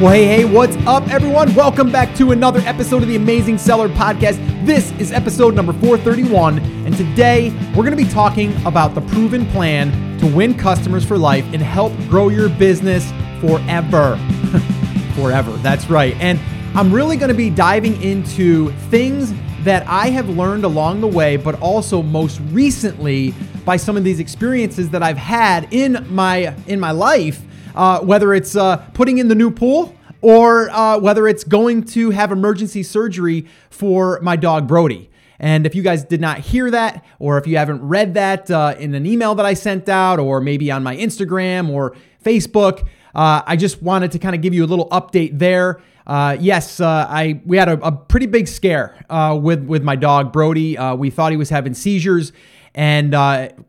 Well, hey, hey, what's up, everyone? Welcome back to another episode of the Amazing Seller Podcast. This is episode number 431, and today we're going to be talking about the proven plan to win customers for life and help grow your business forever. forever, that's right. And I'm really going to be diving into things that I have learned along the way, but also most recently by some of these experiences that I've had in my in my life uh, whether it's uh, putting in the new pool or uh, whether it's going to have emergency surgery for my dog Brody. And if you guys did not hear that, or if you haven't read that uh, in an email that I sent out, or maybe on my Instagram or Facebook, uh, I just wanted to kind of give you a little update there. Uh, yes, uh, I we had a, a pretty big scare uh, with with my dog Brody. Uh, we thought he was having seizures, and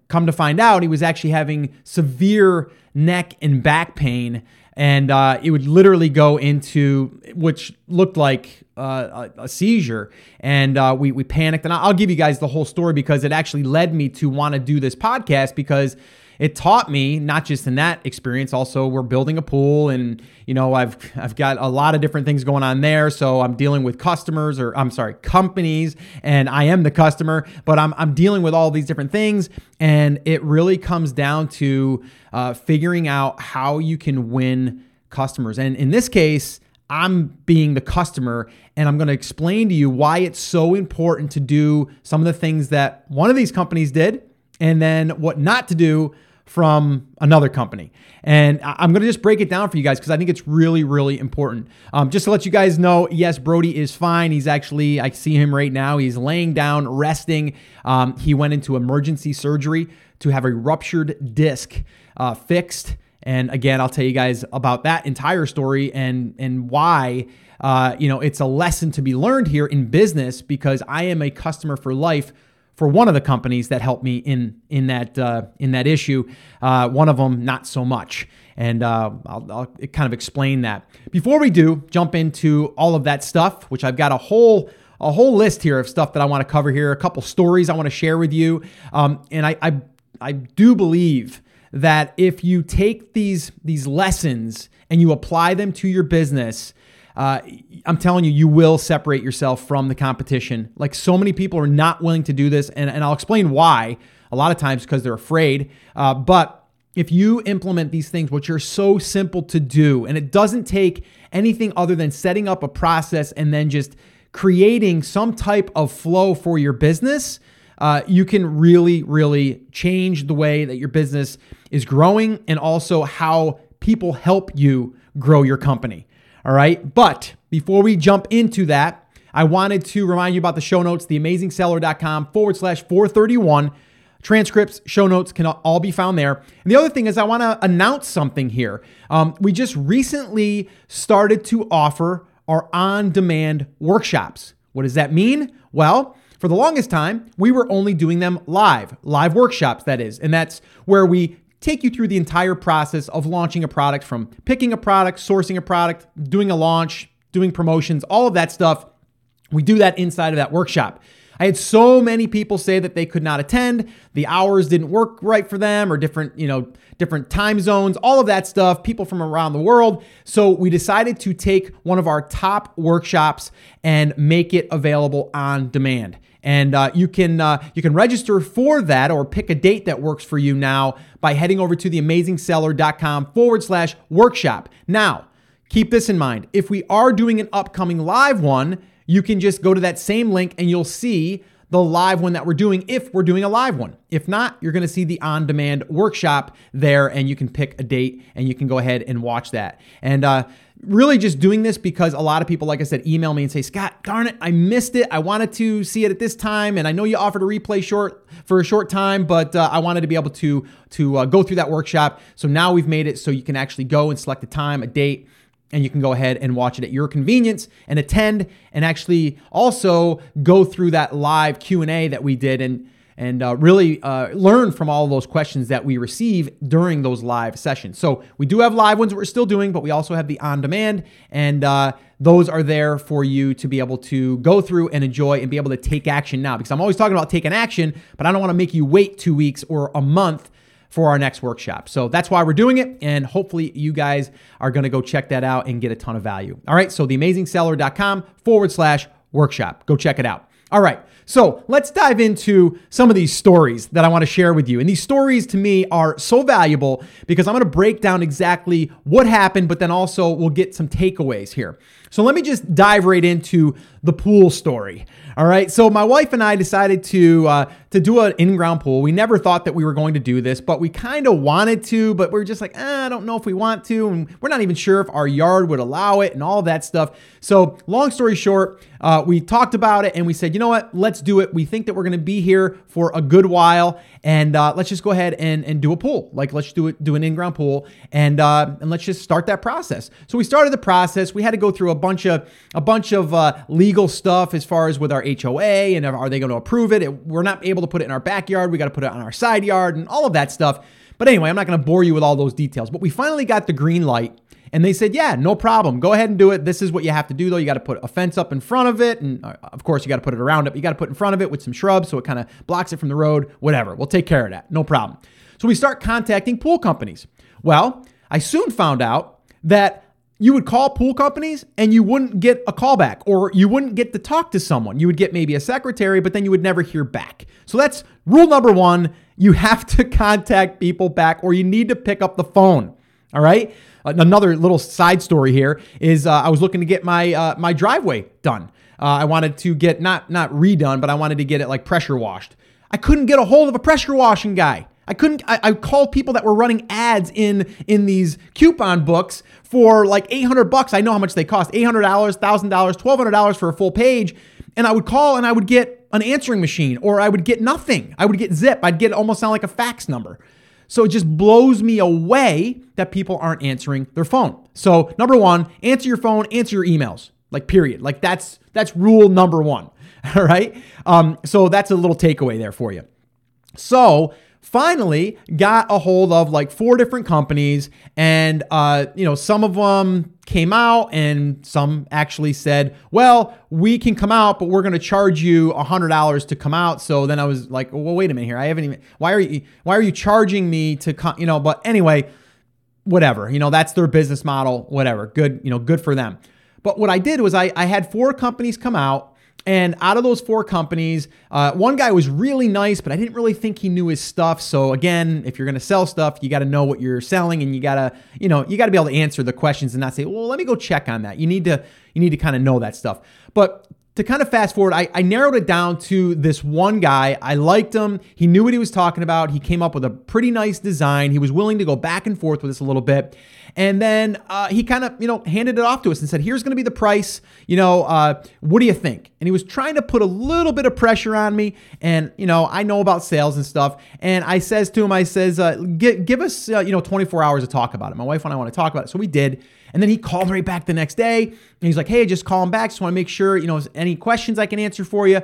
come to find out, he was actually having severe neck and back pain and uh, it would literally go into which looked like uh, a, a, seizure. And uh, we, we panicked. And i'll give you guys the whole story because it actually led me to want to do this podcast because it taught me not just in that experience also we're building a pool and you know i've i've got a lot of different things going on there. So i'm dealing with customers or i'm sorry companies and i am the customer but i'm, I'm dealing with all these different things. And it really comes down to uh, figuring out how you can win customers. And in this case I'm being the customer and I'm going to explain to you why it's so important to do some of the things that one of these companies did and then what not to do from another company. And I'm going to just break it down for you guys because I think it's really, really important. Um, just to let you guys know, yes, Brody is fine. He's actually, I see him right now. He's laying down, resting. Um, he went into emergency surgery to have a ruptured disc uh, fixed. And again, I'll tell you guys about that entire story and and why. Uh, you know, it's a lesson to be learned here in business because I am a customer for life for one of the companies that helped me in in that uh, in that issue. Uh, one of them not so much, and uh, I'll, I'll, kind of explain that. Before we do jump into all of that stuff, which I've got a whole a whole list here of stuff that I want to cover here, a couple stories I want to share with you, um, and I, I I do believe that if you take these these lessons and you apply them to your business uh, I'm telling you, you will separate yourself from the competition. Like so many people are not willing to do this, and, and I'll explain why. A lot of times because they're afraid. Uh, but if you implement these things, which are so simple to do, and it doesn't take anything other than setting up a process and then just creating some type of flow for your business, uh, you can really, really change the way that your business is growing and also how people help you grow your company. All right. But before we jump into that, I wanted to remind you about the show notes, theamazingseller.com forward slash 431. Transcripts, show notes can all be found there. And the other thing is, I want to announce something here. Um, we just recently started to offer our on demand workshops. What does that mean? Well, for the longest time, we were only doing them live, live workshops, that is. And that's where we take you through the entire process of launching a product from picking a product, sourcing a product, doing a launch, doing promotions, all of that stuff. We do that inside of that workshop. I had so many people say that they could not attend, the hours didn't work right for them or different, you know, different time zones, all of that stuff, people from around the world. So we decided to take one of our top workshops and make it available on demand. And uh, you can uh, you can register for that or pick a date that works for you now by heading over to theamazingseller.com forward slash workshop. Now, keep this in mind. If we are doing an upcoming live one, you can just go to that same link and you'll see the live one that we're doing if we're doing a live one. If not, you're going to see the on demand workshop there and you can pick a date and you can go ahead and watch that. And uh, really just doing this because a lot of people, like I said, email me and say, Scott, darn it, I missed it. I wanted to see it at this time. And I know you offered a replay short for a short time, but uh, I wanted to be able to, to uh, go through that workshop. So now we've made it so you can actually go and select a time, a date, and you can go ahead and watch it at your convenience and attend and actually also go through that live q&a that we did and and uh, really uh, learn from all those questions that we receive during those live sessions. So we do have live ones we're still doing but we also have the on demand and uh, those are there for you to be able to go through and enjoy and be able to take action now. Because i'm always talking about taking action but i don't want to make you wait two weeks or a month for our next workshop. So that's why we're doing it. And hopefully you guys are going to go check that out and get a ton of value. All right. So theamazingseller.com forward slash workshop. Go check it out. All right. So let's dive into some of these stories that I want to share with you. And these stories to me are so valuable because I'm going to break down exactly what happened, but then also we'll get some takeaways here. So let me just dive right into the pool story. All right. So my wife and I decided to uh, to do an in-ground pool. We never thought that we were going to do this, but we kind of wanted to. But we are just like, eh, I don't know if we want to, and we're not even sure if our yard would allow it, and all that stuff. So long story short, uh, we talked about it, and we said, you know what? Let's do it. We think that we're going to be here for a good while, and uh, let's just go ahead and and do a pool. Like let's do it, do an in-ground pool, and uh, and let's just start that process. So we started the process. We had to go through a bunch of a bunch of uh, legal stuff as far as with our HOA and are they going to approve it? it? We're not able to put it in our backyard. We got to put it on our side yard and all of that stuff. But anyway, I'm not going to bore you with all those details. But we finally got the green light. And they said, yeah, no problem. Go ahead and do it. This is what you have to do, though. You got to put a fence up in front of it. And uh, of course, you got to put it around it. You got to put in front of it with some shrubs so it kind of blocks it from the road. Whatever. We'll take care of that. No problem. So we start contacting pool companies. Well, I soon found out that you would call pool companies and you wouldn't get a call back or you wouldn't get to talk to someone. You would get maybe a secretary, but then you would never hear back. So that's rule number one. You have to contact people back or you need to pick up the phone. All right. Another little side story here is uh, I was looking to get my uh, my driveway done. Uh, I wanted to get not not redone, but I wanted to get it like pressure washed. I couldn't get a hold of a pressure washing guy. I couldn't. I, I called people that were running ads in in these coupon books for like 800 bucks. I know how much they cost: $800, $1,000, $1,200 for a full page. And I would call and I would get an answering machine, or I would get nothing. I would get zip. I'd get almost sound like a fax number. So it just blows me away that people aren't answering their phone. So number one, answer your phone, answer your emails. Like period. Like that's that's rule number one. All right. Um, so that's a little takeaway there for you. So finally got a hold of like four different companies and uh, you know some of them came out and some actually said well we can come out but we're going to charge you a hundred dollars to come out. So then i was like well wait a minute here. I haven't even why are you why are you charging me to come you know but anyway whatever. You know that's their business model whatever. Good you know good for them. But what i did was i, I had four companies come out and out of those four companies, uh, one guy was really nice, but I didn't really think he knew his stuff. So again, if you're going to sell stuff, you got to know what you're selling, and you got to, you know, you got to be able to answer the questions and not say, "Well, let me go check on that." You need to, you need to kind of know that stuff. But to kind of fast forward, I, I, narrowed it down to this one guy. I liked him. He knew what he was talking about. He came up with a pretty nice design. He was willing to go back and forth with us a little bit. And then uh, he kind of, you know, handed it off to us and said, here's going to be the price. You know, uh, what do you think? And he was trying to put a little bit of pressure on me. And, you know, I know about sales and stuff. And I says to him, I says, uh, give, us, uh, you know, 24 hours to talk about it. My wife and I want to talk about it. So we did. And then he called right back the next day and he's like, hey, just call him back. Just want to make sure, you know, any questions I can answer for you.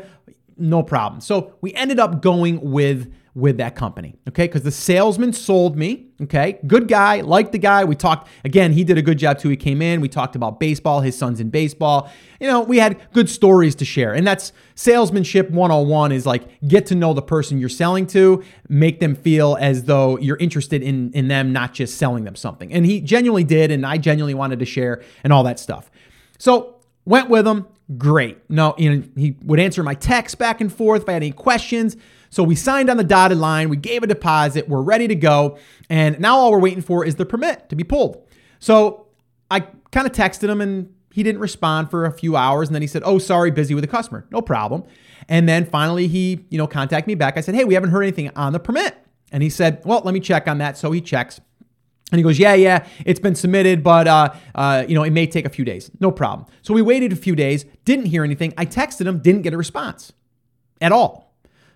No problem. So we ended up going with with that company, okay? Because the salesman sold me, okay? Good guy, liked the guy. We talked, again, he did a good job too. He came in, we talked about baseball, his son's in baseball. You know, we had good stories to share. And that's salesmanship 101 is like get to know the person you're selling to, make them feel as though you're interested in, in them, not just selling them something. And he genuinely did, and I genuinely wanted to share and all that stuff. So went with him, great. No, you know, he would answer my texts back and forth if I had any questions. So we signed on the dotted line, we gave a deposit, we're ready to go. And now all we're waiting for is the permit to be pulled. So I kind of texted him and he didn't respond for a few hours. And then he said, Oh, sorry, busy with a customer. No problem. And then finally he, you know, contacted me back. I said, Hey, we haven't heard anything on the permit. And he said, Well, let me check on that. So he checks. And he goes, yeah, yeah, it's been submitted, but uh, uh, you know, it may take a few days. No problem. So we waited a few days, didn't hear anything. I texted him, didn't get a response at all.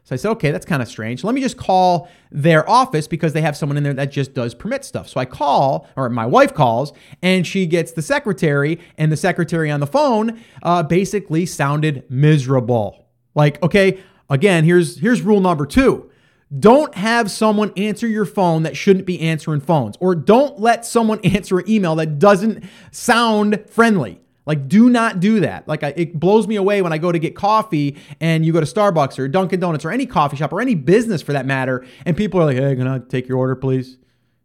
So I said, okay, that's kind of strange. Let me just call their office because they have someone in there that just does permit stuff. So I call, or my wife calls, and she gets the secretary, and the secretary on the phone uh, basically sounded miserable. Like, okay, again, here's here's rule number two. Don't have someone answer your phone that shouldn't be answering phones, or don't let someone answer an email that doesn't sound friendly. Like, do not do that. Like, I, it blows me away when I go to get coffee and you go to Starbucks or Dunkin' Donuts or any coffee shop or any business for that matter, and people are like, "Hey, can I take your order, please?"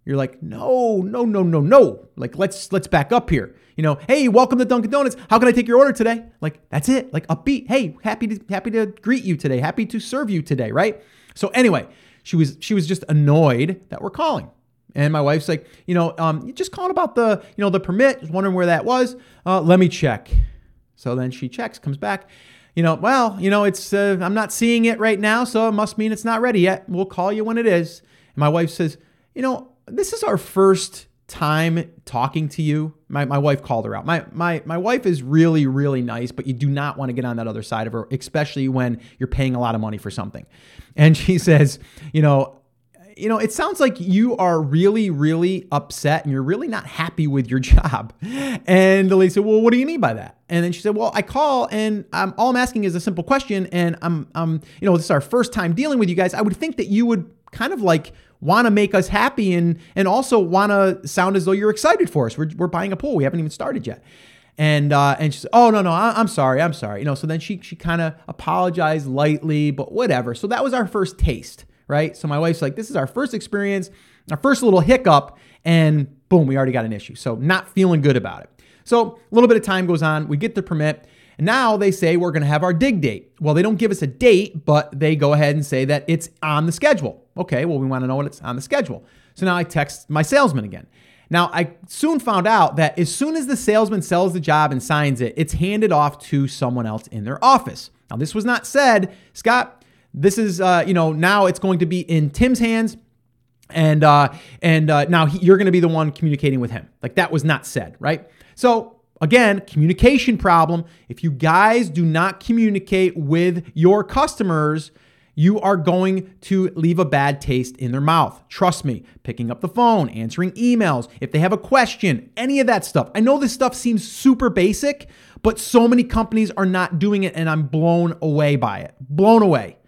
You're like, "No, no, no, no, no." Like, let's let's back up here. You know, hey, welcome to Dunkin' Donuts. How can I take your order today? Like, that's it. Like, upbeat. Hey, happy to happy to greet you today. Happy to serve you today. Right. So anyway, she was she was just annoyed that we're calling. And my wife's like, you know, um, just calling about the, you know, the permit, just wondering where that was. Uh, let me check. So then she checks, comes back. You know, well, you know, it's uh, I'm not seeing it right now, so it must mean it's not ready yet. We'll call you when it is. And my wife says, you know, this is our first time talking to you. My, my wife called her out. My, my, my wife is really, really nice, but you do not want to get on that other side of her, especially when you're paying a lot of money for something. And she says, you know, you know, it sounds like you are really, really upset and you're really not happy with your job. And the lady said, Well, what do you mean by that? And then she said, Well, I call and I'm, all I'm asking is a simple question. And I'm, I'm, you know, this is our first time dealing with you guys. I would think that you would kind of like want to make us happy and and also want to sound as though you're excited for us. We're, we're buying a pool. We haven't even started yet. And uh, and she said, "Oh no no, I, am sorry, I'm sorry." You know. So then she she kind of apologized lightly, but whatever. So that was our first taste right? So my wife's like, this is our first experience, our first little hiccup, and boom, we already got an issue. So not feeling good about it. So a little bit of time goes on, we get the permit. Now they say we're going to have our dig date. Well, they don't give us a date, but they go ahead and say that it's on the schedule. Okay, well, we want to know what it's on the schedule. So now I text my salesman again. Now, I soon found out that as soon as the salesman sells the job and signs it, it's handed off to someone else in their office. Now, this was not said, Scott, this is, uh, you know, now it's going to be in Tim's hands. And uh, and uh, now he, you're going to be the one communicating with him. Like that was not said, right? So again, communication problem. If you guys do not communicate with your customers, you are going to leave a bad taste in their mouth. Trust me, picking up the phone, answering emails, if they have a question, any of that stuff. I know this stuff seems super basic, but so many companies are not doing it, and I'm blown away by it. Blown away.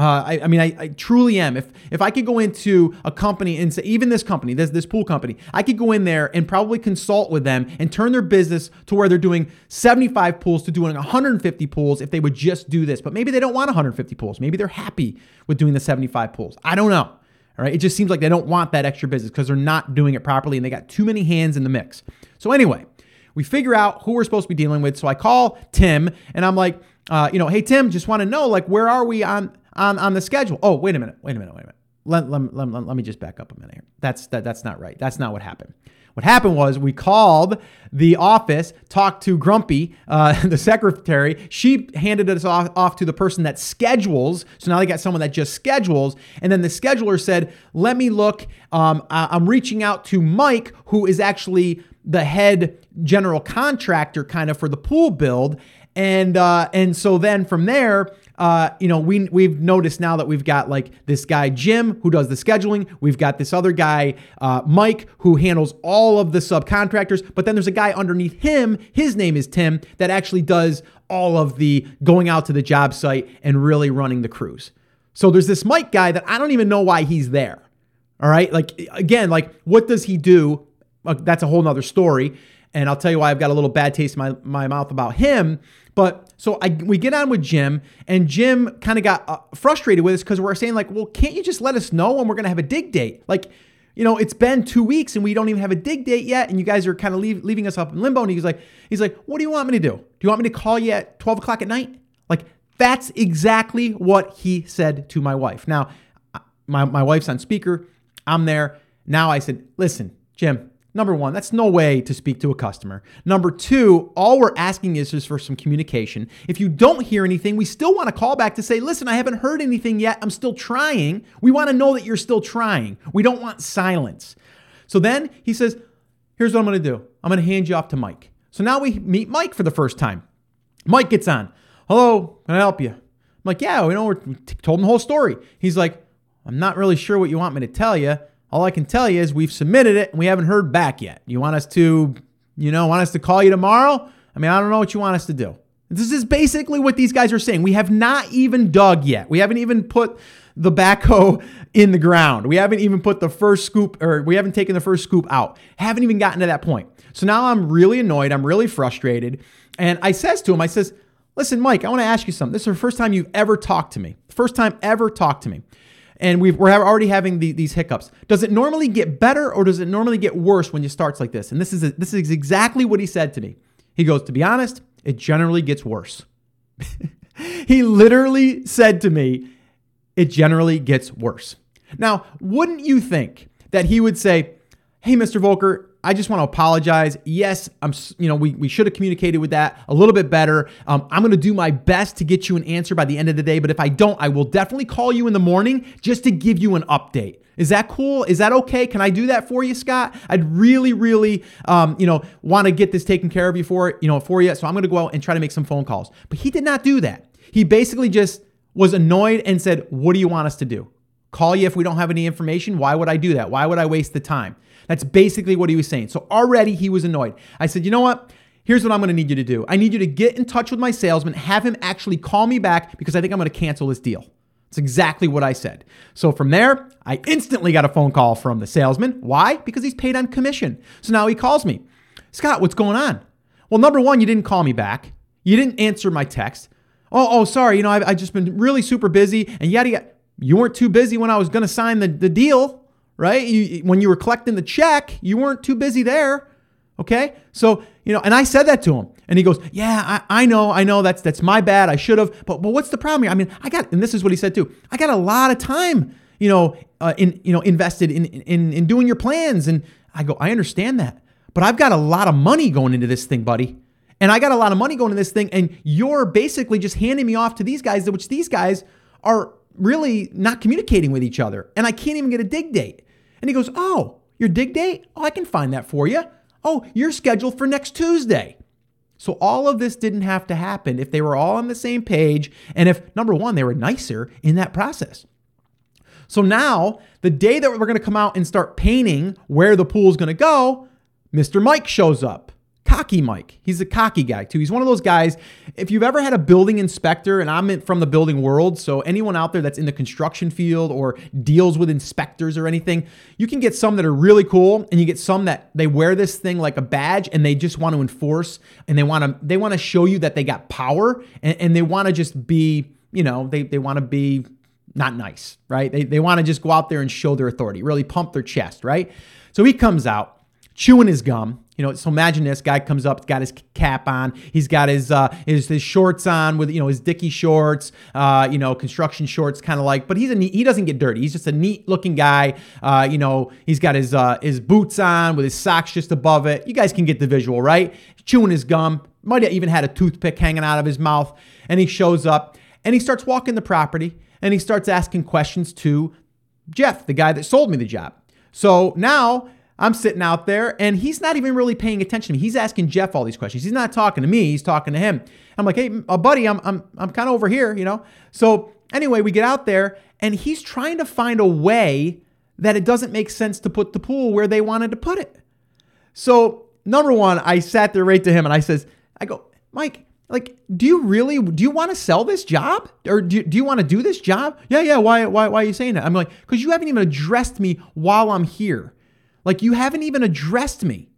Uh, I, I, mean, I, I, truly am. If if I could go into a company and say, even this company, this this pool company, I could go in there and probably consult with them and turn their business to where they're doing 75 pools to doing 150 pools if they would just do this. But maybe they don't want 150 pools. Maybe they're happy with doing the 75 pools. I don't know. All right. It just seems like they don't want that extra business because they're not doing it properly and they got too many hands in the mix. So anyway, we figure out who we're supposed to be dealing with. So I call Tim and I'm like, uh, you know, hey Tim, just want to know like where are we on on, on the schedule. Oh, wait a minute, wait a minute, wait a minute. Let, let, let, let, me just back up a minute here. That's, that, that's not right. That's not what happened. What happened was we called the office, talked to Grumpy, uh, the secretary. She handed us off, off to the person that schedules. So now they got someone that just schedules. And then the scheduler said, Let me look. Um, I'm reaching out to Mike, who is actually the head general contractor kind of for the pool build. And uh, and so then from there, uh, you know, we we've noticed now that we've got like this guy Jim who does the scheduling. We've got this other guy uh, Mike who handles all of the subcontractors. But then there's a guy underneath him. His name is Tim that actually does all of the going out to the job site and really running the crews. So there's this Mike guy that I don't even know why he's there. All right, like again, like what does he do? That's a whole nother story. And I'll tell you why I've got a little bad taste in my, my mouth about him. But so I, we get on with Jim, and Jim kind of got uh, frustrated with us because we're saying, like, well, can't you just let us know when we're going to have a dig date? Like, you know, it's been two weeks and we don't even have a dig date yet, and you guys are kind of leave, leaving us up in limbo. And he's like, he's like, what do you want me to do? Do you want me to call you at 12 o'clock at night? Like, that's exactly what he said to my wife. Now, my, my wife's on speaker. I'm there. Now I said, listen, Jim, Number one, that's no way to speak to a customer. Number two, all we're asking is just for some communication. If you don't hear anything, we still want to call back to say, listen, I haven't heard anything yet. I'm still trying. We want to know that you're still trying. We don't want silence. So then he says, here's what I'm going to do I'm going to hand you off to Mike. So now we meet Mike for the first time. Mike gets on. Hello, can I help you? I'm like, yeah, we know, we told him the whole story. He's like, I'm not really sure what you want me to tell you. All I can tell you is we've submitted it and we haven't heard back yet. You want us to, you know, want us to call you tomorrow? I mean, I don't know what you want us to do. This is basically what these guys are saying. We have not even dug yet. We haven't even put the backhoe in the ground. We haven't even put the first scoop or we haven't taken the first scoop out. Haven't even gotten to that point. So now I'm really annoyed. I'm really frustrated. And I says to him, I says, listen, Mike, I want to ask you something. This is the first time you've ever talked to me. First time ever talked to me. And we are already having the, these hiccups. Does it normally get better or does it normally get worse when you starts like this? And this is a, this is exactly what he said to me. He goes, to be honest, it generally gets worse. he literally said to me, it generally gets worse. Now, wouldn't you think that he would say, Hey, Mr. Voelker, I just want to apologize. Yes, I'm. You know, we, we should have communicated with that a little bit better. Um, I'm going to do my best to get you an answer by the end of the day. But if I don't, I will definitely call you in the morning just to give you an update. Is that cool? Is that okay? Can I do that for you, Scott? I'd really, really, um, you know, want to get this taken care of you you know for you. So I'm going to go out and try to make some phone calls. But he did not do that. He basically just was annoyed and said, "What do you want us to do? Call you if we don't have any information? Why would I do that? Why would I waste the time?" That's basically what he was saying. So already he was annoyed. I said, you know what? Here's what I'm going to need you to do. I need you to get in touch with my salesman, have him actually call me back because I think I'm going to cancel this deal. It's exactly what I said. So from there, I instantly got a phone call from the salesman. Why? Because he's paid on commission. So now he calls me. Scott, what's going on? Well, number one, you didn't call me back. You didn't answer my text. Oh, oh, sorry. You know, I've, I've just been really super busy and yada yada. You weren't too busy when I was going to sign the, the deal right? You, when you were collecting the check, you weren't too busy there. Okay. So, you know, and I said that to him and he goes, yeah, I, I know, I know that's, that's my bad. I should have, but, but what's the problem here? I mean, I got, and this is what he said too. I got a lot of time, you know, uh, in, you know, invested in, in, in doing your plans. And I go, I understand that, but I've got a lot of money going into this thing, buddy. And I got a lot of money going into this thing. And you're basically just handing me off to these guys, which these guys are really not communicating with each other. And I can't even get a dig date. And he goes, Oh, your dig date? Oh, I can find that for you. Oh, you're scheduled for next Tuesday. So all of this didn't have to happen if they were all on the same page and if, number one, they were nicer in that process. So now, the day that we're going to come out and start painting where the pool is going to go, Mr. Mike shows up cocky Mike. He's a cocky guy too. He's one of those guys. If you've ever had a building inspector, and I'm from the building world, so anyone out there that's in the construction field or deals with inspectors or anything, you can get some that are really cool, and you get some that they wear this thing like a badge, and they just want to enforce, and they want to they want to show you that they got power, and, and they want to just be, you know, they they want to be not nice, right? They they want to just go out there and show their authority, really pump their chest, right? So he comes out chewing his gum. You know, so imagine this guy comes up, got his cap on, he's got his uh, his, his shorts on with you know his dicky shorts, uh, you know, construction shorts, kind of like. But he's a neat, he doesn't get dirty. He's just a neat looking guy. Uh, you know, he's got his uh, his boots on with his socks just above it. You guys can get the visual, right? Chewing his gum, might have even had a toothpick hanging out of his mouth, and he shows up and he starts walking the property and he starts asking questions to Jeff, the guy that sold me the job. So now I'm sitting out there and he's not even really paying attention to me. He's asking Jeff all these questions. He's not talking to me, he's talking to him. I'm like, hey, uh, buddy, I'm, I'm, I'm kind of over here, you know? So anyway, we get out there and he's trying to find a way that it doesn't make sense to put the pool where they wanted to put it. So, number one, I sat there right to him and I says, I go, Mike, like, do you really do you want to sell this job? Or do, do you want to do this job? Yeah, yeah. Why, why, why are you saying that? I'm like, because you haven't even addressed me while I'm here. Like, you haven't even addressed me.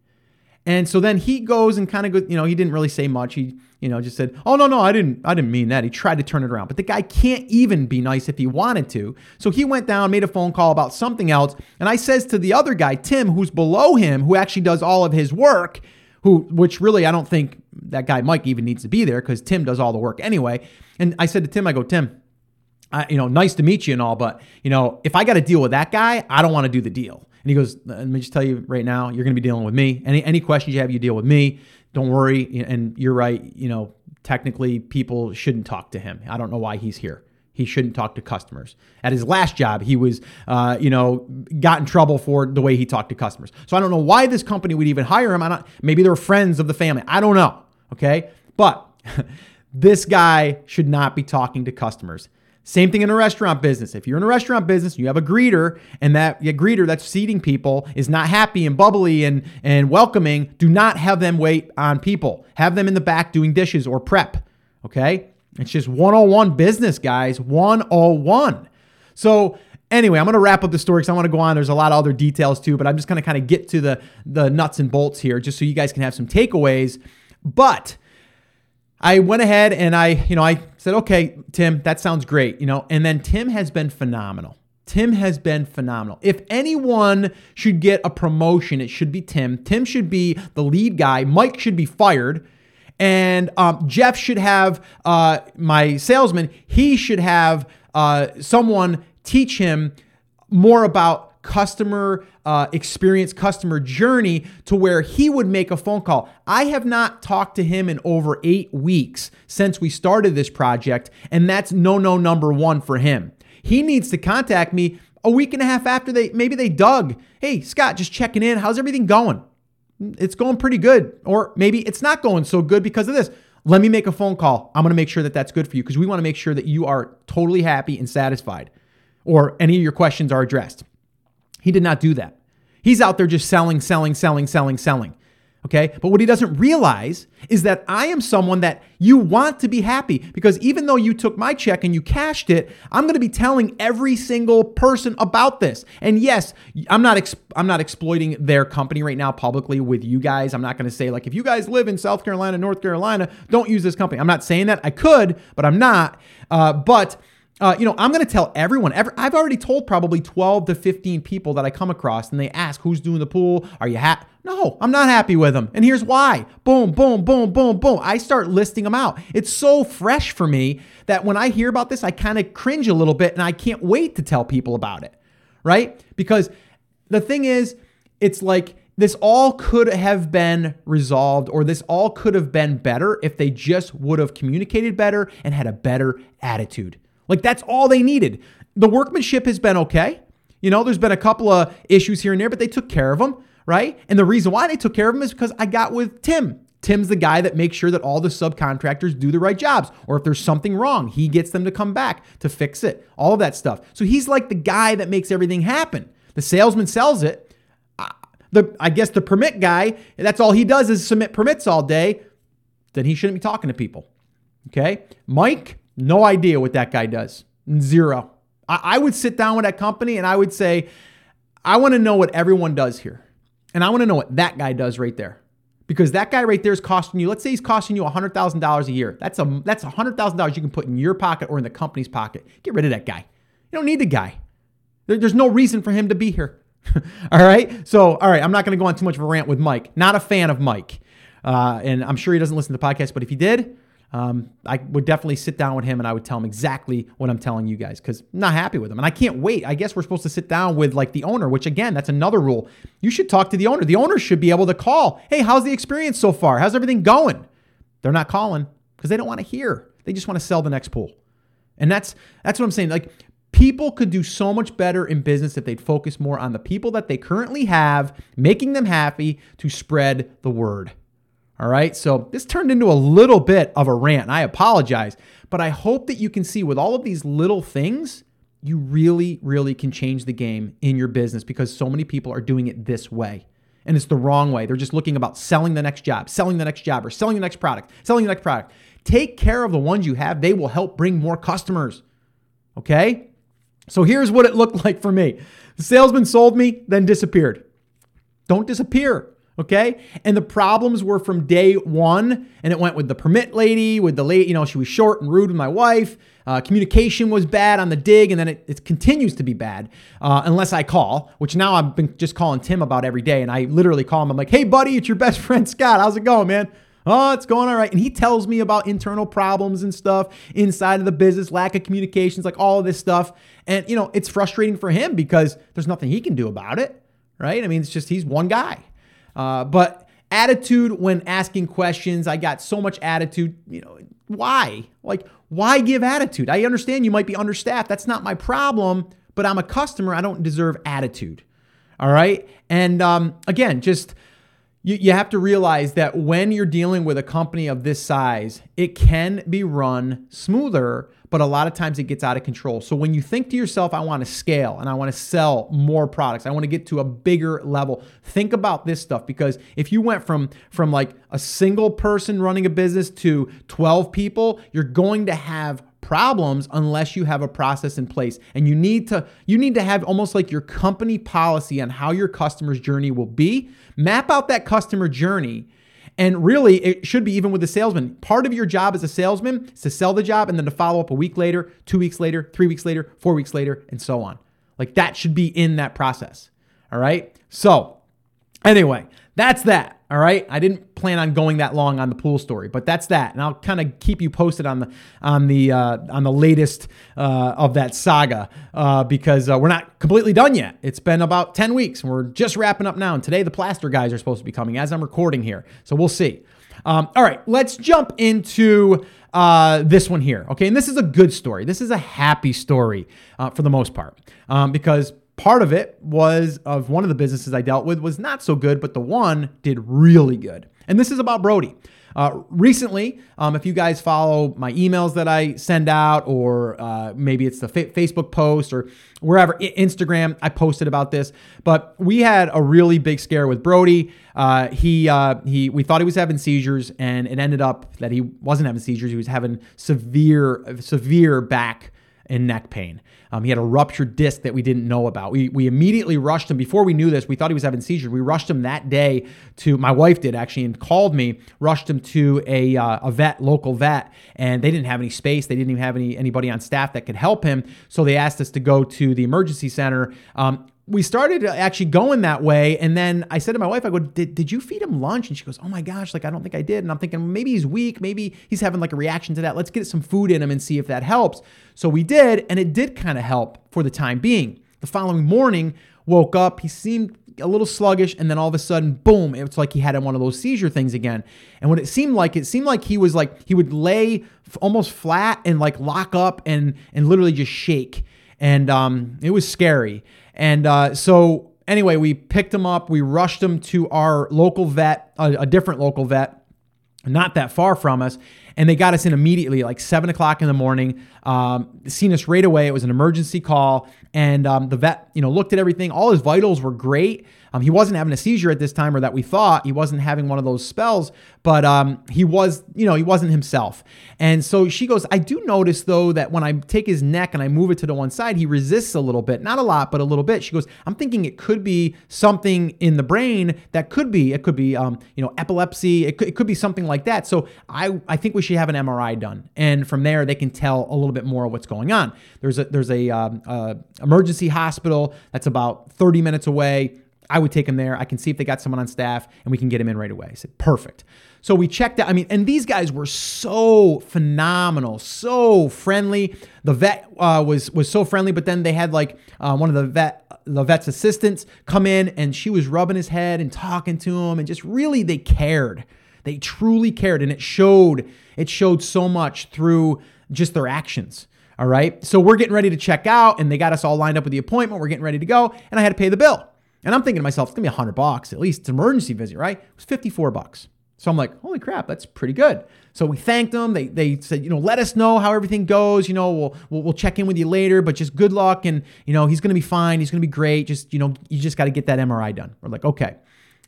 And so then he goes and kind of goes, you know, he didn't really say much. He, you know, just said, "Oh no, no, I didn't I didn't mean that." He tried to turn it around. But the guy can't even be nice if he wanted to. So he went down, made a phone call about something else, and I says to the other guy, Tim, who's below him, who actually does all of his work, who which really I don't think that guy Mike even needs to be there cuz Tim does all the work anyway. And I said to Tim, I go, "Tim, I, you know, nice to meet you and all, but you know, if I got to deal with that guy, I don't want to do the deal." And he goes, let me just tell you right now, you're going to be dealing with me. Any any questions you have, you deal with me. Don't worry. And you're right. You know, technically, people shouldn't talk to him. I don't know why he's here. He shouldn't talk to customers. At his last job, he was, uh, you know, got in trouble for the way he talked to customers. So I don't know why this company would even hire him. I don't, maybe they're friends of the family. I don't know. Okay, but this guy should not be talking to customers. Same thing in a restaurant business. If you're in a restaurant business, you have a greeter, and that greeter that's seating people is not happy and bubbly and, and welcoming, do not have them wait on people. Have them in the back doing dishes or prep. Okay? It's just 101 business, guys. 101. So anyway, I'm going to wrap up the story because I want to go on. There's a lot of other details too, but I'm just going to kind of get to the the nuts and bolts here, just so you guys can have some takeaways. But I went ahead and I, you know, I said, okay, Tim, that sounds great, you know, and then Tim has been phenomenal. Tim has been phenomenal. If anyone should get a promotion, it should be Tim. Tim should be the lead guy. Mike should be fired. And um, Jeff should have uh, my salesman, he should have uh, someone teach him more about customer uh, experience, customer journey to where he would make a phone call. I have not talked to him in over eight weeks since we started this project, and that's no, no number one for him. He needs to contact me a week and a half after they maybe they dug. Hey, Scott, just checking in. How's everything going? It's going pretty good. Or maybe it's not going so good because of this. Let me make a phone call. I'm going to make sure that that's good for you because we want to make sure that you are totally happy and satisfied or any of your questions are addressed. He did not do that. He's out there just selling, selling, selling, selling, selling. Okay. But what he doesn't realize is that I am someone that you want to be happy because even though you took my check and you cashed it, I'm going to be telling every single person about this. And yes, I'm not ex- I'm not exploiting their company right now publicly with you guys. I'm not going to say like if you guys live in South Carolina, North Carolina, don't use this company. I'm not saying that. I could, but I'm not. Uh, but uh, you know, I'm going to tell everyone. Every, I've already told probably 12 to 15 people that I come across, and they ask, "Who's doing the pool? Are you happy?" No, I'm not happy with them, and here's why. Boom, boom, boom, boom, boom. I start listing them out. It's so fresh for me that when I hear about this, I kind of cringe a little bit, and I can't wait to tell people about it, right? Because the thing is, it's like this all could have been resolved or this all could have been better if they just would have communicated better and had a better attitude. Like that's all they needed. The workmanship has been okay. You know, there's been a couple of issues here and there, but they took care of them, right? And the reason why they took care of them is because I got with Tim. Tim's the guy that makes sure that all the subcontractors do the right jobs. Or if there's something wrong, he gets them to come back to fix it. All of that stuff. So he's like the guy that makes everything happen. The salesman sells it. The I guess the permit guy, that's all he does is submit permits all day. Then he shouldn't be talking to people. Okay? Mike, no idea what that guy does. Zero. I, I would sit down with that company and I would say, I want to know what everyone does here. And I want to know what that guy does right there. Because that guy right there is costing you, let's say he's costing you $100,000 a year. That's a that's $100,000 you can put in your pocket or in the company's pocket. Get rid of that guy. You don't need the guy. There, there's no reason for him to be here. all right. So, all right, I'm not going to go on too much of a rant with Mike. Not a fan of Mike. Uh, and I'm sure he doesn't listen to the podcast, but if he did, um, I would definitely sit down with him and I would tell him exactly what I'm telling you guys because I'm not happy with him. And I can't wait. I guess we're supposed to sit down with like the owner, which again, that's another rule. You should talk to the owner. The owner should be able to call. Hey, how's the experience so far? How's everything going? They're not calling because they don't want to hear. They just want to sell the next pool. And that's that's what I'm saying. Like people could do so much better in business if they'd focus more on the people that they currently have, making them happy to spread the word. All right. So this turned into a little bit of a rant. I apologize, but I hope that you can see with all of these little things, you really, really can change the game in your business because so many people are doing it this way. And it's the wrong way. They're just looking about selling the next job, selling the next job, or selling the next product, selling the next product. Take care of the ones you have. They will help bring more customers. Okay? So here's what it looked like for me the salesman sold me, then disappeared. Don't disappear. Okay. And the problems were from day one. And it went with the permit lady, with the lady, you know, she was short and rude with my wife. Uh, communication was bad on the dig. And then it, it continues to be bad uh, unless I call, which now I've been just calling Tim about every day. And I literally call him. I'm like, hey, buddy, it's your best friend, Scott. How's it going, man? Oh, it's going all right. And he tells me about internal problems and stuff inside of the business, lack of communications, like all of this stuff. And, you know, it's frustrating for him because there's nothing he can do about it, right? I mean, it's just he's one guy. Uh, but attitude when asking questions, I got so much attitude. You know, why? Like, why give attitude? I understand you might be understaffed. That's not my problem, but I'm a customer. I don't deserve attitude. All right. And um, again, just you, you have to realize that when you're dealing with a company of this size, it can be run smoother, but a lot of times it gets out of control. So when you think to yourself, I want to scale and I want to sell more products, I want to get to a bigger level, think about this stuff because if you went from from like a single person running a business to 12 people, you're going to have problems unless you have a process in place. And you need to you need to have almost like your company policy on how your customer's journey will be. Map out that customer journey. And really, it should be even with the salesman. Part of your job as a salesman is to sell the job and then to follow up a week later, two weeks later, three weeks later, four weeks later, and so on. Like that should be in that process. All right. So, anyway, that's that. All right. I didn't plan on going that long on the pool story, but that's that, and I'll kind of keep you posted on the on the uh, on the latest uh, of that saga uh, because uh, we're not completely done yet. It's been about ten weeks, and we're just wrapping up now. And today the plaster guys are supposed to be coming as I'm recording here, so we'll see. Um, all right, let's jump into uh, this one here. Okay, and this is a good story. This is a happy story uh, for the most part um, because part of it was of one of the businesses I dealt with was not so good, but the one did really good. And this is about Brody. Uh, recently, um, if you guys follow my emails that I send out, or uh, maybe it's the fa- Facebook post or wherever, I- Instagram, I posted about this. But we had a really big scare with Brody. Uh, he uh, he, we thought he was having seizures, and it ended up that he wasn't having seizures. He was having severe severe back and neck pain. Um, he had a ruptured disc that we didn't know about. We, we immediately rushed him. Before we knew this, we thought he was having seizures. We rushed him that day to, my wife did actually, and called me, rushed him to a, uh, a vet, local vet, and they didn't have any space. They didn't even have any anybody on staff that could help him. So they asked us to go to the emergency center. Um, we started actually going that way. And then I said to my wife, I go, did, did you feed him lunch? And she goes, Oh my gosh, like I don't think I did. And I'm thinking maybe he's weak. Maybe he's having like a reaction to that. Let's get some food in him and see if that helps. So we did. And it did kind of help for the time being. The following morning, woke up, he seemed a little sluggish, and then all of a sudden, boom, it's like he had one of those seizure things again. And what it seemed like, it seemed like he was like, he would lay almost flat and like lock up and and literally just shake. And um, it was scary. And uh, so, anyway, we picked him up. We rushed him to our local vet, a, a different local vet, not that far from us. And they got us in immediately, like seven o'clock in the morning. Um, seen us right away. It was an emergency call, and um, the vet, you know, looked at everything. All his vitals were great. Um, he wasn't having a seizure at this time, or that we thought he wasn't having one of those spells, but um, he was, you know, he wasn't himself. And so she goes, I do notice though that when I take his neck and I move it to the one side, he resists a little bit, not a lot, but a little bit. She goes, I'm thinking it could be something in the brain that could be, it could be, um, you know, epilepsy. It could, it could be something like that. So I, I think we should have an MRI done, and from there they can tell a little bit more of what's going on. There's a there's a um, uh, emergency hospital that's about 30 minutes away. I would take him there. I can see if they got someone on staff and we can get him in right away. I said, perfect. So we checked out. I mean, and these guys were so phenomenal, so friendly. The vet uh, was was so friendly, but then they had like uh, one of the vet the vet's assistants come in and she was rubbing his head and talking to him and just really they cared. They truly cared, and it showed. It showed so much through just their actions. All right. So we're getting ready to check out, and they got us all lined up with the appointment. We're getting ready to go, and I had to pay the bill. And I'm thinking to myself, it's gonna be a hundred bucks at least. It's an emergency visit, right? It was 54 bucks. So I'm like, holy crap, that's pretty good. So we thanked them. They, they said, you know, let us know how everything goes. You know, we'll, we'll, we'll check in with you later, but just good luck. And, you know, he's going to be fine. He's going to be great. Just, you know, you just got to get that MRI done. We're like, okay.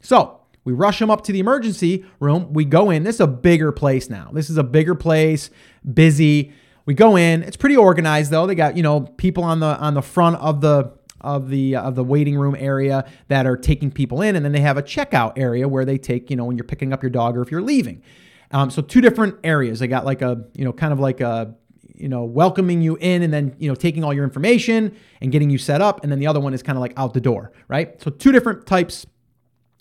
So we rush him up to the emergency room. We go in. This is a bigger place now. This is a bigger place, busy. We go in. It's pretty organized though. They got, you know, people on the on the front of the of the of the waiting room area that are taking people in, and then they have a checkout area where they take you know when you're picking up your dog or if you're leaving. Um, so two different areas. They got like a you know kind of like a you know welcoming you in and then you know taking all your information and getting you set up, and then the other one is kind of like out the door, right? So two different types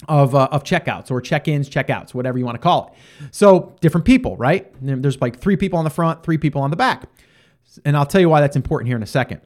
of, uh, of checkouts or check-ins, checkouts, whatever you want to call it. So different people, right? There's like three people on the front, three people on the back, and I'll tell you why that's important here in a second.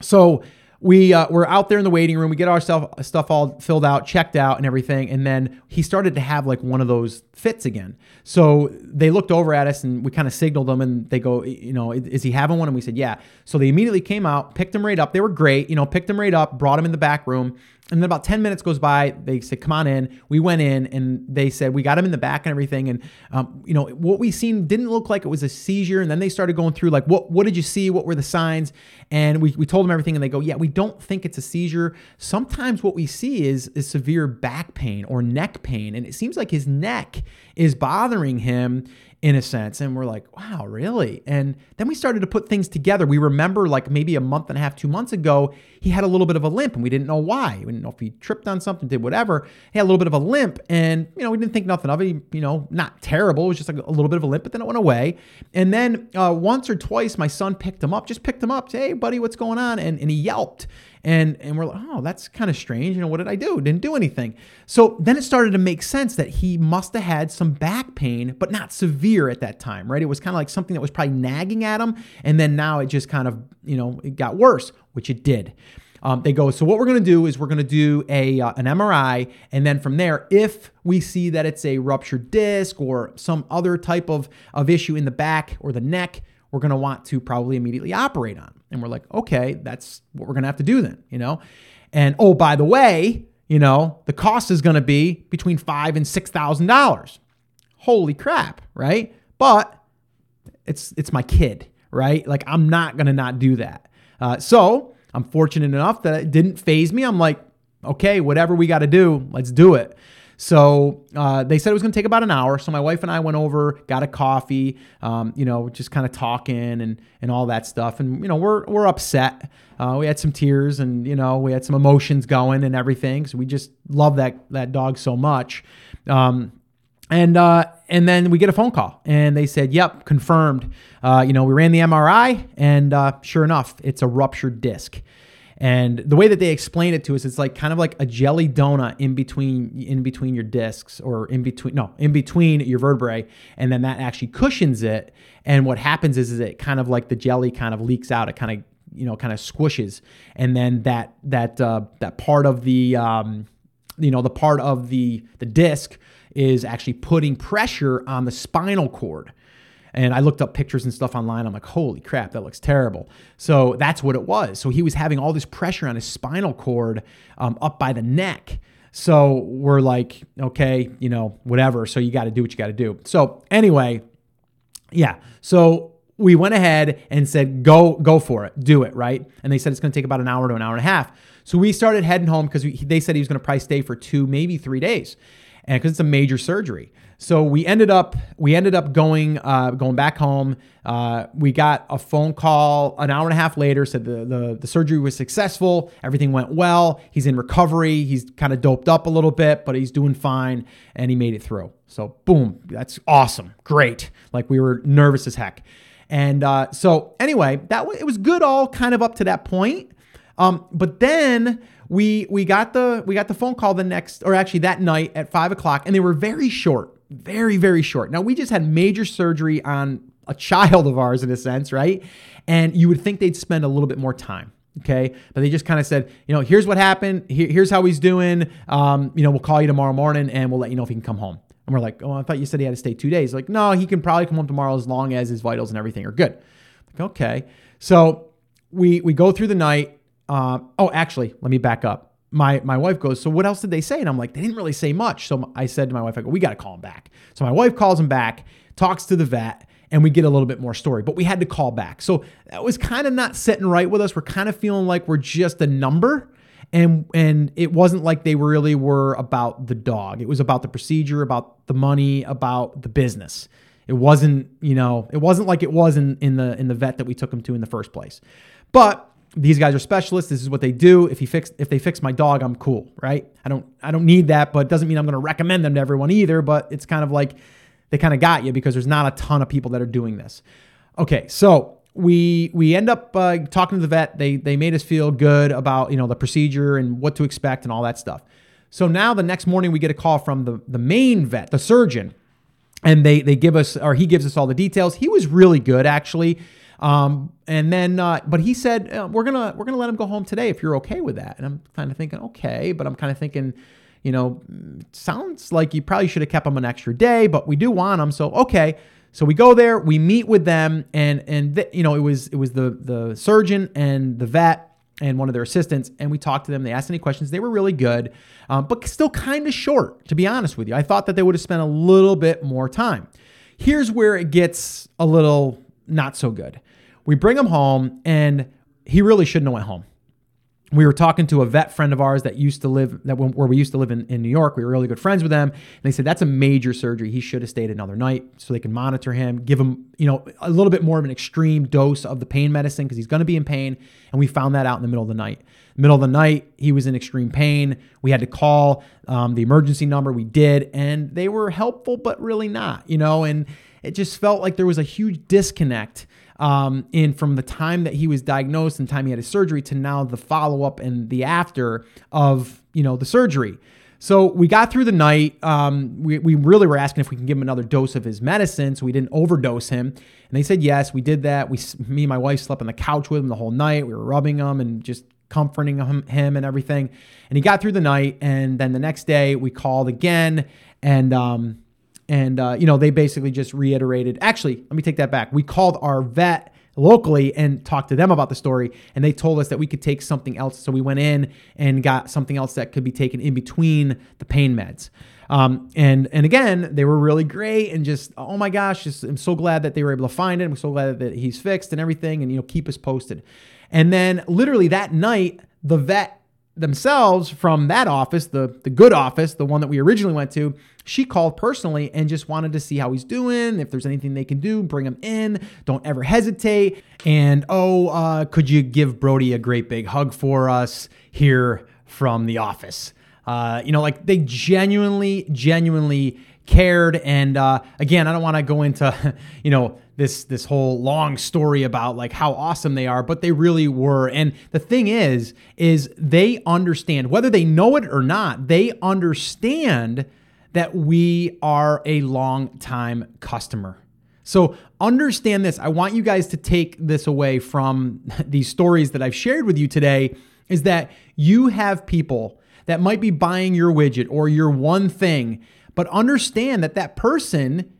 So we uh, we're out there in the waiting room. We get our stuff stuff all filled out, checked out, and everything. And then he started to have like one of those fits again. So they looked over at us and we kind of signaled them, and they go, you know, is he having one? And we said, yeah. So they immediately came out, picked him right up. They were great, you know, picked him right up, brought him in the back room. And then about 10 minutes goes by. They said, come on in. We went in and they said, we got him in the back and everything. And, um, you know, what we seen didn't look like it was a seizure. And then they started going through like, what, what did you see? What were the signs? And we, we told them everything and they go, yeah, we don't think it's a seizure. Sometimes what we see is, is severe back pain or neck pain. And it seems like his neck is bothering him in a sense. And we're like, wow, really? And then we started to put things together. We remember like maybe a month and a half, two months ago, he had a little bit of a limp and we didn't know why. We didn't know if he tripped on something, did whatever. He had a little bit of a limp and, you know, we didn't think nothing of it. You know, not terrible. It was just like a little bit of a limp, but then it went away. And then uh, once or twice, my son picked him up, just picked him up, say, hey, buddy, what's going on? And, and he yelped. And, and we're like, oh, that's kind of strange. You know, what did I do? Didn't do anything. So then it started to make sense that he must have had some back pain, but not severe at that time, right? It was kind of like something that was probably nagging at him. And then now it just kind of, you know, it got worse, which it did. Um, they go, so what we're going to do is we're going to do a uh, an MRI, and then from there, if we see that it's a ruptured disc or some other type of, of issue in the back or the neck, we're going to want to probably immediately operate on. And we're like, okay, that's what we're going to have to do then, you know? And oh, by the way, you know, the cost is going to be between five and six thousand dollars. Holy crap, right? But it's it's my kid, right? Like I'm not going to not do that. Uh, so I'm fortunate enough that it didn't phase me. I'm like, okay, whatever we got to do, let's do it. So uh, they said it was going to take about an hour. So my wife and I went over, got a coffee, um, you know, just kind of talking and and all that stuff. And you know, we're we're upset. Uh, we had some tears and you know we had some emotions going and everything. So we just love that that dog so much. Um, and uh, and then we get a phone call and they said, "Yep, confirmed." Uh, you know, we ran the MRI and uh, sure enough, it's a ruptured disc. And the way that they explain it to us, it's like kind of like a jelly donut in between in between your discs or in between no, in between your vertebrae, and then that actually cushions it. And what happens is, is it kind of like the jelly kind of leaks out. It kind of you know kind of squishes, and then that that uh, that part of the um, you know the part of the the disc is actually putting pressure on the spinal cord. And I looked up pictures and stuff online. I'm like, holy crap, that looks terrible. So that's what it was. So he was having all this pressure on his spinal cord um, up by the neck. So we're like, okay, you know, whatever. So you got to do what you got to do. So anyway, yeah. So we went ahead and said, go, go for it, do it, right? And they said it's going to take about an hour to an hour and a half. So we started heading home because they said he was going to probably stay for two, maybe three days and because it's a major surgery. So we ended up we ended up going uh, going back home. Uh, we got a phone call an hour and a half later. Said the, the the surgery was successful. Everything went well. He's in recovery. He's kind of doped up a little bit, but he's doing fine, and he made it through. So boom, that's awesome, great. Like we were nervous as heck. And uh, so anyway, that it was good all kind of up to that point. Um, but then we we got the we got the phone call the next or actually that night at five o'clock, and they were very short, very very short. Now we just had major surgery on a child of ours in a sense, right? And you would think they'd spend a little bit more time. Okay. But they just kind of said, you know, here's what happened. Here, here's how he's doing. Um, you know, we'll call you tomorrow morning and we'll let you know if he can come home. And we're like, oh, I thought you said he had to stay two days. Like, no, he can probably come home tomorrow as long as his vitals and everything are good. Like, okay. So we we go through the night uh, oh, actually, let me back up. My my wife goes, so what else did they say? And I'm like, they didn't really say much. So I said to my wife, I go, we got to call him back. So my wife calls him back, talks to the vet, and we get a little bit more story. But we had to call back. So that was kind of not sitting right with us. We're kind of feeling like we're just a number. And and it wasn't like they really were about the dog. It was about the procedure, about the money, about the business. It wasn't, you know, it wasn't like it was in, in the in the vet that we took him to in the first place. But these guys are specialists. This is what they do. If he fix if they fix my dog, I'm cool, right? I don't I don't need that, but it doesn't mean I'm going to recommend them to everyone either. But it's kind of like they kind of got you because there's not a ton of people that are doing this. Okay, so we we end up uh, talking to the vet. They they made us feel good about you know the procedure and what to expect and all that stuff. So now the next morning we get a call from the the main vet, the surgeon, and they they give us or he gives us all the details. He was really good actually. Um, and then, uh, but he said uh, we're gonna we're gonna let him go home today if you're okay with that. And I'm kind of thinking okay, but I'm kind of thinking, you know, sounds like you probably should have kept him an extra day, but we do want him, so okay. So we go there, we meet with them, and and th- you know it was it was the the surgeon and the vet and one of their assistants, and we talked to them. They asked any questions. They were really good, um, but still kind of short, to be honest with you. I thought that they would have spent a little bit more time. Here's where it gets a little not so good. We bring him home, and he really shouldn't have went home. we were talking to a vet friend of ours that used to live that where we used to live in, in New York. We were really good friends with them, and they said that's a major surgery. He should have stayed another night so they can monitor him, give him you know a little bit more of an extreme dose of the pain medicine because he's going to be in pain. And we found that out in the middle of the night. Middle of the night, he was in extreme pain. We had to call um, the emergency number. We did, and they were helpful, but really not. You know, and it just felt like there was a huge disconnect um, in from the time that he was diagnosed and time he had his surgery to now the follow up and the after of you know the surgery. So we got through the night. Um, we, we really were asking if we can give him another dose of his medicine so we didn't overdose him. And they said yes. We did that. We, me and my wife slept on the couch with him the whole night. We were rubbing him and just comforting him, him and everything. And he got through the night. And then the next day we called again and um, and, uh, you know, they basically just reiterated. Actually, let me take that back. We called our vet locally and talked to them about the story, and they told us that we could take something else. So we went in and got something else that could be taken in between the pain meds. Um, and and again, they were really great and just oh my gosh, just, I'm so glad that they were able to find it. I'm so glad that he's fixed and everything, and you know keep us posted. And then literally that night, the vet themselves from that office, the, the good office, the one that we originally went to, she called personally and just wanted to see how he's doing. If there's anything they can do, bring him in. Don't ever hesitate. And oh, uh, could you give Brody a great big hug for us here from the office? Uh, you know, like they genuinely, genuinely cared. And uh, again, I don't want to go into, you know, this this whole long story about like how awesome they are, but they really were. And the thing is, is they understand whether they know it or not. They understand that we are a long time customer. So understand this. I want you guys to take this away from these stories that I've shared with you today is that you have people that might be buying your widget or your one thing, but understand that that person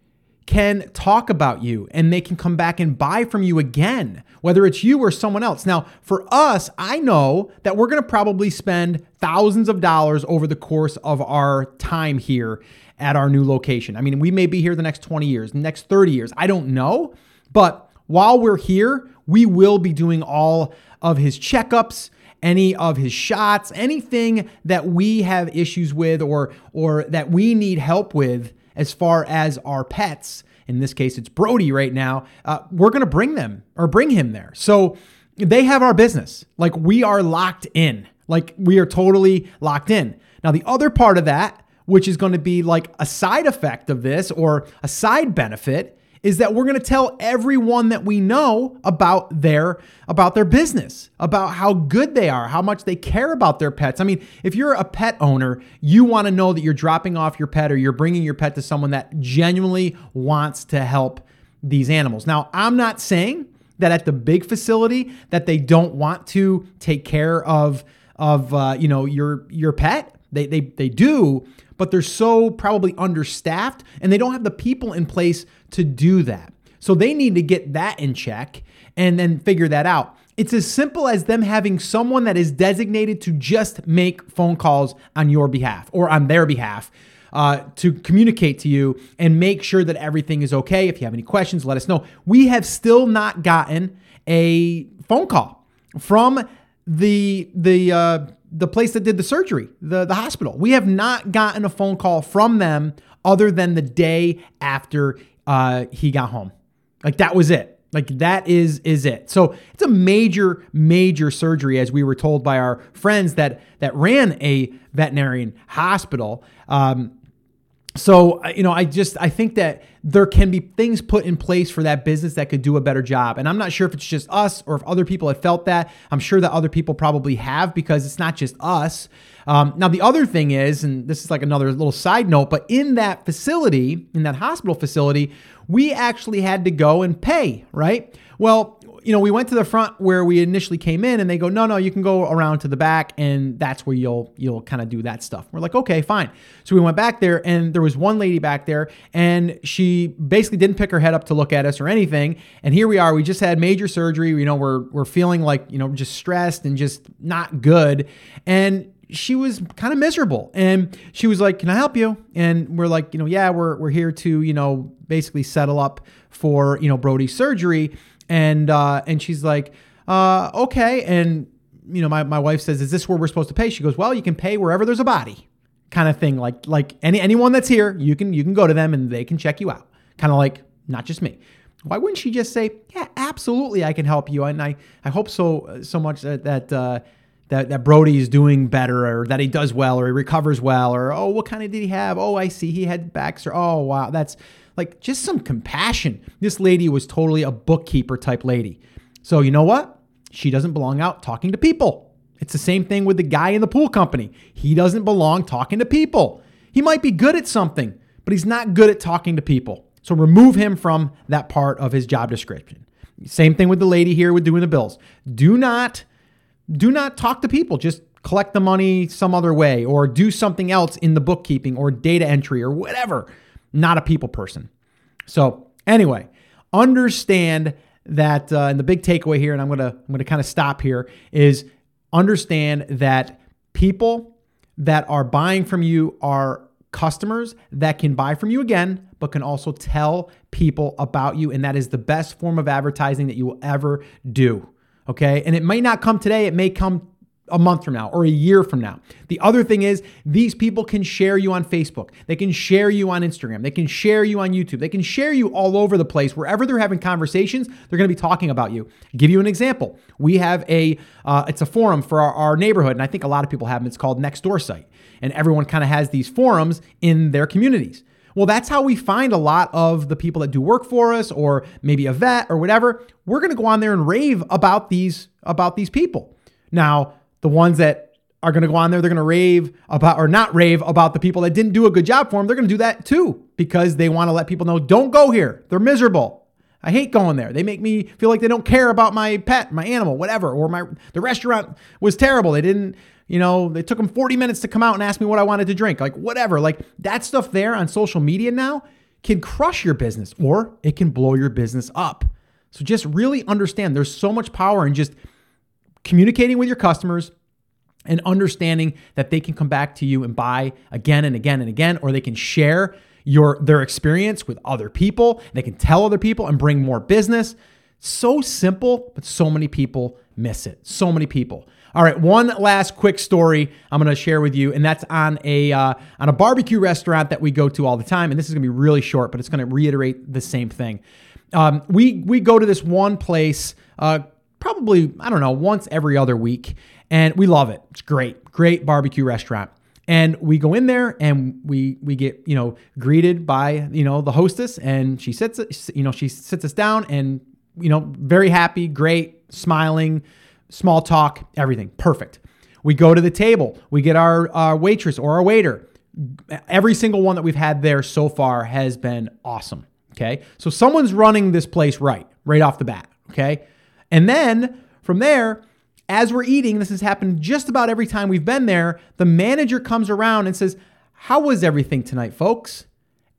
can talk about you and they can come back and buy from you again, whether it's you or someone else. Now, for us, I know that we're going to probably spend thousands of dollars over the course of our time here at our new location. I mean, we may be here the next 20 years, next 30 years. I don't know. But while we're here, we will be doing all of his checkups any of his shots, anything that we have issues with or or that we need help with as far as our pets. In this case, it's Brody right now. Uh, we're going to bring them or bring him there. So they have our business. Like we are locked in. Like we are totally locked in. Now, the other part of that, which is going to be like a side effect of this or a side benefit, is that we're going to tell everyone that we know about their about their business, about how good they are, how much they care about their pets. I mean, if you're a pet owner, you want to know that you're dropping off your pet or you're bringing your pet to someone that genuinely wants to help these animals. Now, I'm not saying that at the big facility that they don't want to take care of of uh, you know your your pet. They they they do, but they're so probably understaffed and they don't have the people in place to do that. So they need to get that in check and then figure that out. It's as simple as them having someone that is designated to just make phone calls on your behalf or on their behalf uh, to communicate to you and make sure that everything is okay. If you have any questions, let us know. We have still not gotten a phone call from the the uh, the place that did the surgery, the the hospital. We have not gotten a phone call from them other than the day after uh, he got home. Like that was it. Like that is is it. So it's a major major surgery, as we were told by our friends that that ran a veterinarian hospital. Um, so you know, I just I think that there can be things put in place for that business that could do a better job. And I'm not sure if it's just us or if other people have felt that. I'm sure that other people probably have because it's not just us. Um, now, the other thing is, and this is like another little side note, but in that facility, in that hospital facility, we actually had to go and pay, right? Well, you know, we went to the front where we initially came in and they go, no, no, you can go around to the back and that's where you'll, you'll kind of do that stuff. We're like, okay, fine. So we went back there and there was one lady back there and she basically didn't pick her head up to look at us or anything. And here we are, we just had major surgery. You know, we're, we're feeling like, you know, just stressed and just not good. And she was kind of miserable and she was like can i help you and we're like you know yeah we're, we're here to you know basically settle up for you know brody's surgery and uh, and she's like uh, okay and you know, my, my wife says, is this where we're supposed to pay? She goes, well, you can pay wherever there's a body kind of thing. Like, like any, anyone that's here, you can, you can go to them and they can check you out. Kind of like, not just me. Why wouldn't she just say, yeah, absolutely, I can help you. And I, I hope so, so much that, that, uh, that, that Brody is doing better or that he does well or he recovers well or, oh, what kind of did he have? Oh, I see he had Baxter. Oh, wow. That's like just some compassion. This lady was totally a bookkeeper type lady. So, you know what? She doesn't belong out talking to people. It's the same thing with the guy in the pool company. He doesn't belong talking to people. He might be good at something, but he's not good at talking to people. So remove him from that part of his job description. Same thing with the lady here with doing the bills. Do not do not talk to people. Just collect the money some other way or do something else in the bookkeeping or data entry or whatever. Not a people person. So, anyway, understand that uh, and the big takeaway here and I'm going to I'm going to kind of stop here is understand that people that are buying from you are customers that can buy from you again, but can also tell people about you. And that is the best form of advertising that you will ever do. Okay. And it may not come today, it may come a month from now or a year from now. The other thing is, these people can share you on Facebook. They can share you on Instagram. They can share you on YouTube. They can share you all over the place. Wherever they're having conversations, they're going to be talking about you. I'll give you an example. We have a, uh, it's a forum for our, our neighborhood, and I think a lot of people have them. It's called Nextdoor Site. And everyone kind of has these forums in their communities. Well, that's how we find a lot of the people that do work for us or maybe a vet or whatever. We're going to go on there and rave about these about these people. Now, the ones that are going to go on there, they're going to rave about or not rave about the people that didn't do a good job for them. They're going to do that too because they want to let people know don't go here. They're miserable. I hate going there. They make me feel like they don't care about my pet, my animal, whatever. Or my the restaurant was terrible. They didn't you know, they took them 40 minutes to come out and ask me what I wanted to drink. Like, whatever. Like, that stuff there on social media now can crush your business or it can blow your business up. So just really understand there's so much power in just communicating with your customers and understanding that they can come back to you and buy again and again and again, or they can share your their experience with other people. They can tell other people and bring more business. So simple, but so many people miss it. So many people. All right, one last quick story I'm going to share with you, and that's on a uh, on a barbecue restaurant that we go to all the time. And this is going to be really short, but it's going to reiterate the same thing. Um, we we go to this one place, uh, probably I don't know once every other week, and we love it. It's great, great barbecue restaurant. And we go in there and we we get you know greeted by you know the hostess, and she sits you know she sits us down and you know very happy, great, smiling small talk, everything. Perfect. We go to the table, we get our, our waitress or our waiter. Every single one that we've had there so far has been awesome. Okay. So someone's running this place right, right off the bat. Okay. And then from there, as we're eating, this has happened just about every time we've been there. The manager comes around and says, How was everything tonight, folks?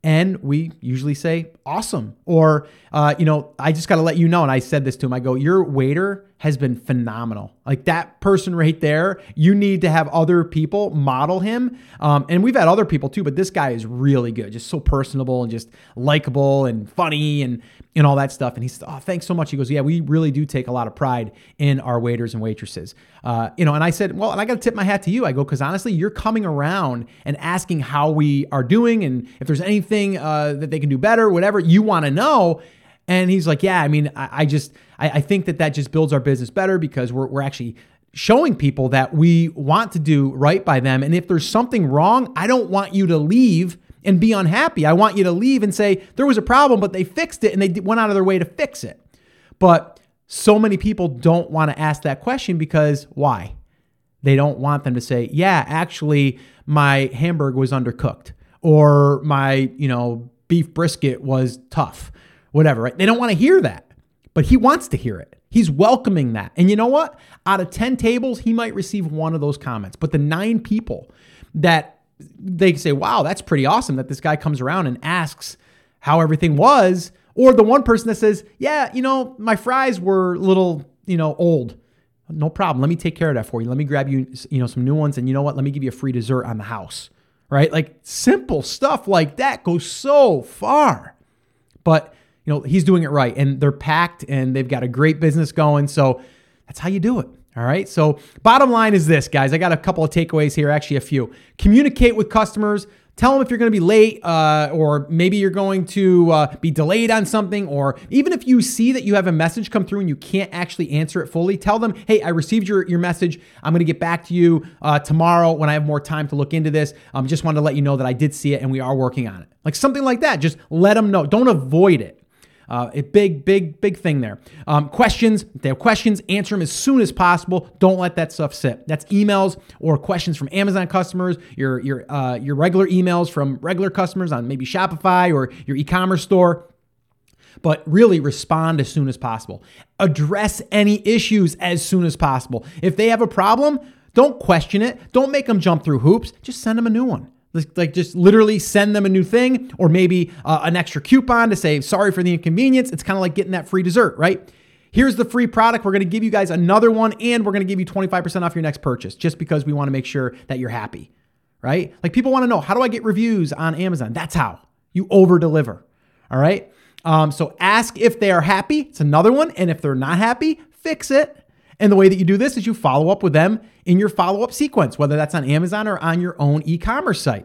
And we usually say, Awesome. Or, uh, you know, I just got to let you know. And I said this to him I go, Your waiter has been phenomenal. Like that person right there, you need to have other people model him. Um, and we've had other people too, but this guy is really good, just so personable and just likable and funny and and all that stuff. And he said, "Oh, thanks so much." He goes, "Yeah, we really do take a lot of pride in our waiters and waitresses." Uh, you know, and I said, "Well, and I got to tip my hat to you." I go, "Because honestly, you're coming around and asking how we are doing and if there's anything uh, that they can do better, whatever you want to know." And he's like, yeah, I mean, I, I just, I, I, think that that just builds our business better because we're, we're actually showing people that we want to do right by them. And if there's something wrong, I don't want you to leave and be unhappy. I want you to leave and say, there was a problem, but they fixed it and they went out of their way to fix it. But so many people don't want to ask that question because why? They don't want them to say, yeah, actually, my hamburger was undercooked or my, you know, beef brisket was tough whatever, right? They don't want to hear that, but he wants to hear it. He's welcoming that. And you know what? Out of 10 tables, he might receive one of those comments. But the nine people that they say, wow, that's pretty awesome that this guy comes around and asks how everything was. Or the one person that says, yeah, you know, my fries were a little, you know, old. No problem. Let me take care of that for you. Let me grab you, you know, some new ones. And you know what? Let me give you a free dessert on the house. Right? Like simple stuff like that goes so far. But you know, he's doing it right and they're packed and they've got a great business going. So that's how you do it. All right. So, bottom line is this, guys. I got a couple of takeaways here, actually, a few. Communicate with customers. Tell them if you're going to be late, uh, or maybe you're going to uh, be delayed on something, or even if you see that you have a message come through and you can't actually answer it fully, tell them, hey, I received your, your message. I'm going to get back to you uh, tomorrow when I have more time to look into this. I um, just wanted to let you know that I did see it and we are working on it. Like something like that. Just let them know. Don't avoid it. Uh, a big, big, big thing there. Um, questions, if they have questions, answer them as soon as possible. Don't let that stuff sit. That's emails or questions from Amazon customers, your your uh, your regular emails from regular customers on maybe Shopify or your e-commerce store but really respond as soon as possible. Address any issues as soon as possible. If they have a problem, don't question it. Don't make them jump through hoops. Just send them a new one. Like just literally send them a new thing or maybe uh, an extra coupon to say, sorry for the inconvenience. It's kind of like getting that free dessert, right? Here's the free product. We're going to give you guys another one and we're going to give you 25% off your next purchase just because we want to make sure that you're happy, right? Like people want to know, how do I get reviews on Amazon? That's how you over deliver. All right. Um, so ask if they are happy. It's another one. And if they're not happy, fix it. And the way that you do this is you follow up with them in your follow up sequence, whether that's on Amazon or on your own e commerce site.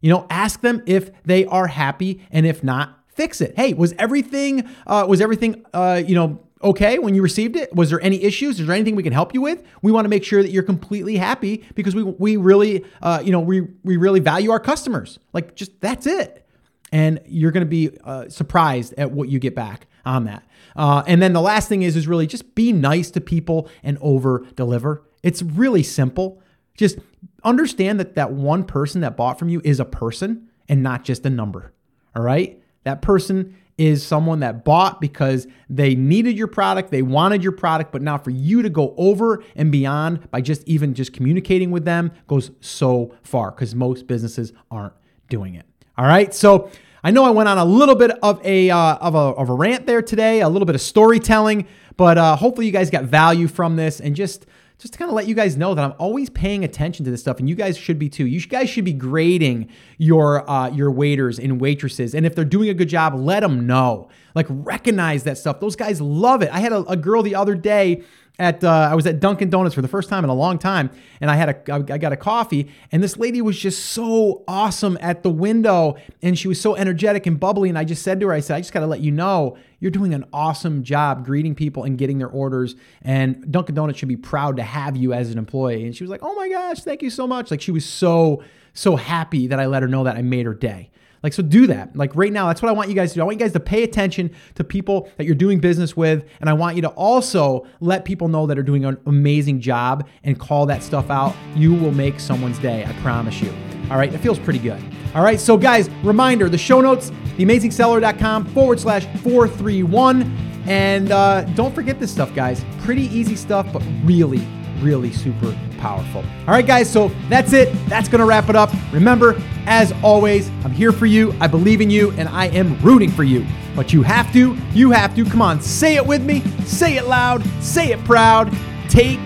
You know, ask them if they are happy, and if not, fix it. Hey, was everything uh, was everything uh, you know okay when you received it? Was there any issues? Is there anything we can help you with? We want to make sure that you're completely happy because we we really uh, you know we we really value our customers. Like just that's it, and you're going to be uh, surprised at what you get back on that. Uh, and then the last thing is is really just be nice to people and over deliver. It's really simple. Just understand that that one person that bought from you is a person and not just a number. All right? That person is someone that bought because they needed your product, they wanted your product, but now for you to go over and beyond by just even just communicating with them goes so far because most businesses aren't doing it. All right? So I know I went on a little bit of a uh, of a of a rant there today, a little bit of storytelling, but uh, hopefully you guys got value from this and just just to kind of let you guys know that I'm always paying attention to this stuff, and you guys should be too. You guys should be grading your uh, your waiters and waitresses, and if they're doing a good job, let them know. Like recognize that stuff. Those guys love it. I had a, a girl the other day at uh, I was at Dunkin' Donuts for the first time in a long time, and I had a I got a coffee, and this lady was just so awesome at the window, and she was so energetic and bubbly, and I just said to her, I said, I just got to let you know, you're doing an awesome job greeting people and getting their orders, and Dunkin' Donuts should be proud to have you as an employee. And she was like, Oh my gosh, thank you so much. Like she was so so happy that I let her know that I made her day. Like, so do that. Like, right now, that's what I want you guys to do. I want you guys to pay attention to people that you're doing business with. And I want you to also let people know that are doing an amazing job and call that stuff out. You will make someone's day. I promise you. All right. It feels pretty good. All right. So, guys, reminder the show notes, theamazingseller.com forward slash 431. And uh, don't forget this stuff, guys. Pretty easy stuff, but really, really super powerful. All right, guys, so that's it. That's going to wrap it up. Remember, as always, I'm here for you. I believe in you, and I am rooting for you. But you have to, you have to. Come on, say it with me. Say it loud. Say it proud. Take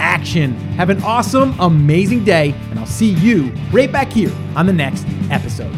action. Have an awesome, amazing day, and I'll see you right back here on the next episode.